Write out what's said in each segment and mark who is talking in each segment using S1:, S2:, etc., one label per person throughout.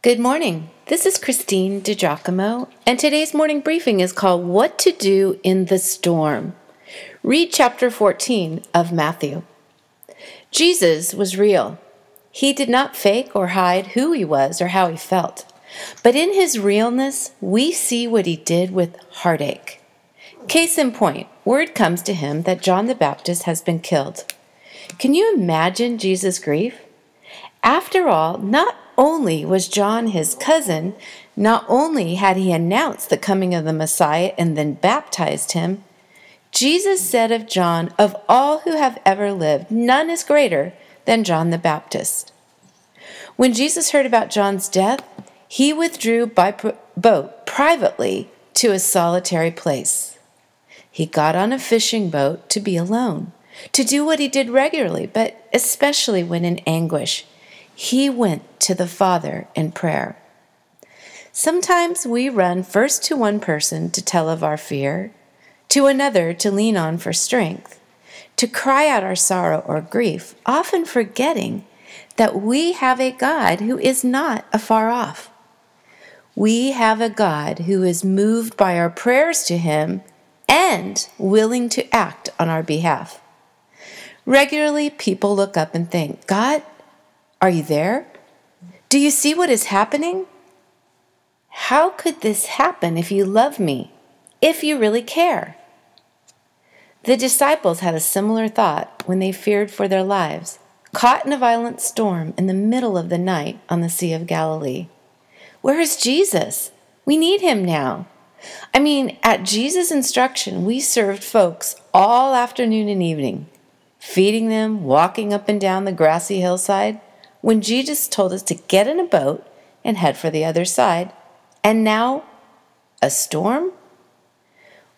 S1: Good morning. This is Christine DiGiacomo, and today's morning briefing is called What to Do in the Storm. Read chapter 14 of Matthew. Jesus was real. He did not fake or hide who he was or how he felt. But in his realness, we see what he did with heartache. Case in point, word comes to him that John the Baptist has been killed. Can you imagine Jesus' grief? After all, not only was John his cousin, not only had he announced the coming of the Messiah and then baptized him, Jesus said of John, Of all who have ever lived, none is greater than John the Baptist. When Jesus heard about John's death, he withdrew by boat privately to a solitary place. He got on a fishing boat to be alone, to do what he did regularly, but especially when in anguish he went to the Father in prayer. Sometimes we run first to one person to tell of our fear, to another to lean on for strength, to cry out our sorrow or grief, often forgetting that we have a God who is not afar off. We have a God who is moved by our prayers to Him and willing to act on our behalf. Regularly, people look up and think, God, are you there? Do you see what is happening? How could this happen if you love me, if you really care? The disciples had a similar thought when they feared for their lives, caught in a violent storm in the middle of the night on the Sea of Galilee. Where is Jesus? We need him now. I mean, at Jesus' instruction, we served folks all afternoon and evening, feeding them, walking up and down the grassy hillside, when Jesus told us to get in a boat and head for the other side. And now, a storm?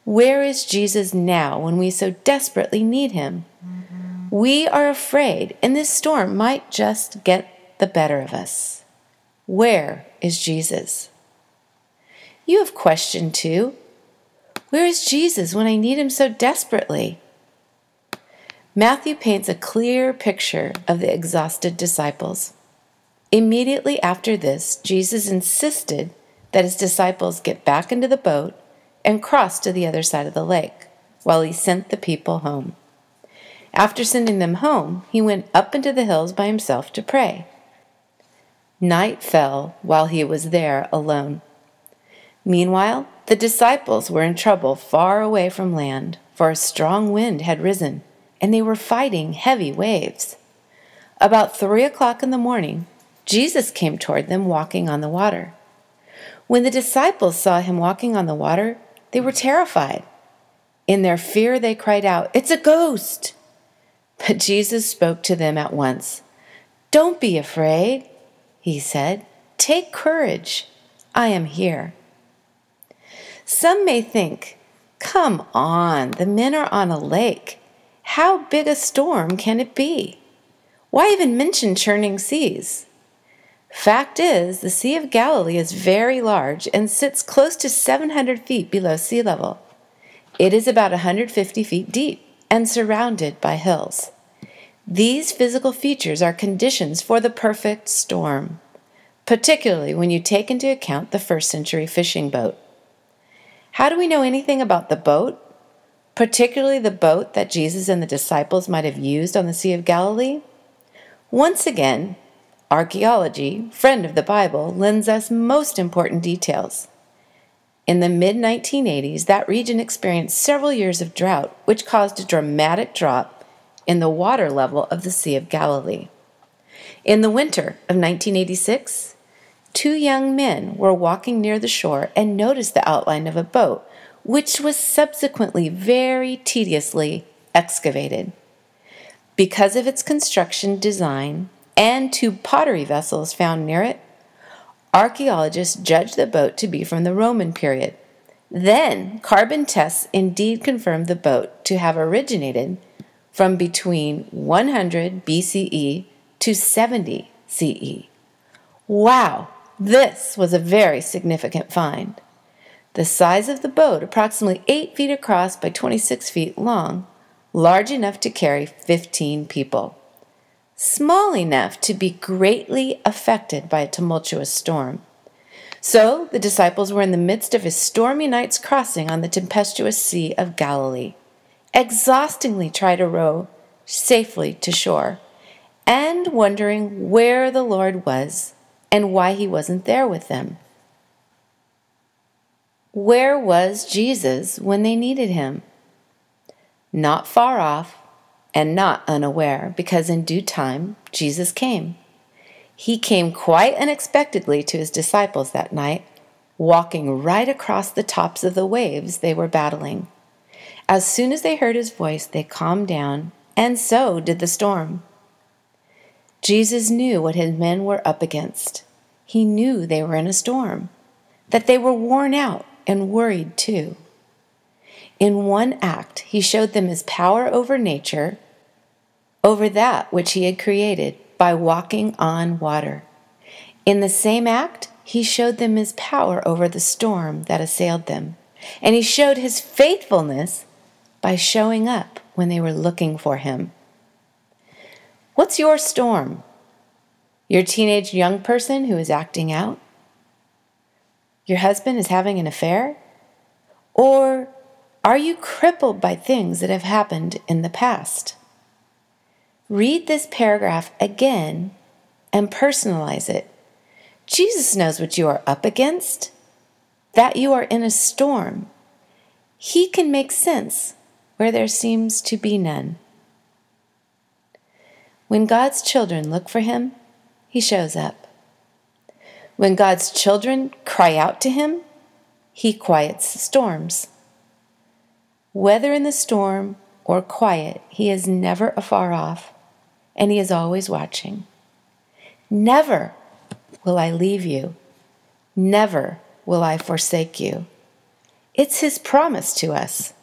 S1: Where is Jesus now when we so desperately need him? Mm-hmm. We are afraid, and this storm might just get the better of us. Where is Jesus? You have questioned too. Where is Jesus when I need him so desperately? Matthew paints a clear picture of the exhausted disciples. Immediately after this, Jesus insisted that his disciples get back into the boat and cross to the other side of the lake while he sent the people home. After sending them home, he went up into the hills by himself to pray. Night fell while he was there alone. Meanwhile, the disciples were in trouble far away from land, for a strong wind had risen and they were fighting heavy waves. About three o'clock in the morning, Jesus came toward them walking on the water. When the disciples saw him walking on the water, they were terrified. In their fear, they cried out, It's a ghost! But Jesus spoke to them at once. Don't be afraid, he said. Take courage. I am here. Some may think, Come on, the men are on a lake. How big a storm can it be? Why even mention churning seas? Fact is, the Sea of Galilee is very large and sits close to 700 feet below sea level. It is about 150 feet deep and surrounded by hills. These physical features are conditions for the perfect storm, particularly when you take into account the first century fishing boat. How do we know anything about the boat particularly the boat that Jesus and the disciples might have used on the Sea of Galilee? Once again, archaeology, friend of the Bible, lends us most important details. In the mid 1980s, that region experienced several years of drought, which caused a dramatic drop in the water level of the Sea of Galilee. In the winter of 1986, two young men were walking near the shore and noticed the outline of a boat which was subsequently very tediously excavated. Because of its construction design and two pottery vessels found near it, archaeologists judged the boat to be from the Roman period. Then, carbon tests indeed confirmed the boat to have originated from between 100 BCE to 70 CE. Wow, this was a very significant find. The size of the boat, approximately 8 feet across by 26 feet long, large enough to carry 15 people. small enough to be greatly affected by a tumultuous storm. So the disciples were in the midst of a stormy night's crossing on the tempestuous Sea of Galilee, exhaustingly trying to row safely to shore, and wondering where the Lord was and why he wasn't there with them. Where was Jesus when they needed him? Not far off and not unaware, because in due time Jesus came. He came quite unexpectedly to his disciples that night, walking right across the tops of the waves they were battling. As soon as they heard his voice, they calmed down, and so did the storm. Jesus knew what his men were up against. He knew they were in a storm, that they were worn out and worried too. In one act, he showed them his power over nature, over that which he had created, by walking on water. In the same act, he showed them his power over the storm that assailed them. And he showed his faithfulness by showing up when they were looking for him. What's your storm? Your teenage young person who is acting out? Your husband is having an affair? Or are you crippled by things that have happened in the past? Read this paragraph again and personalize it. Jesus knows what you are up against, that you are in a storm. He can make sense where there seems to be none. When God's children look for Him, He shows up. When God's children cry out to him, he quiets storms. Whether in the storm or quiet, he is never afar off, and he is always watching. Never will I leave you. Never will I forsake you. It's his promise to us.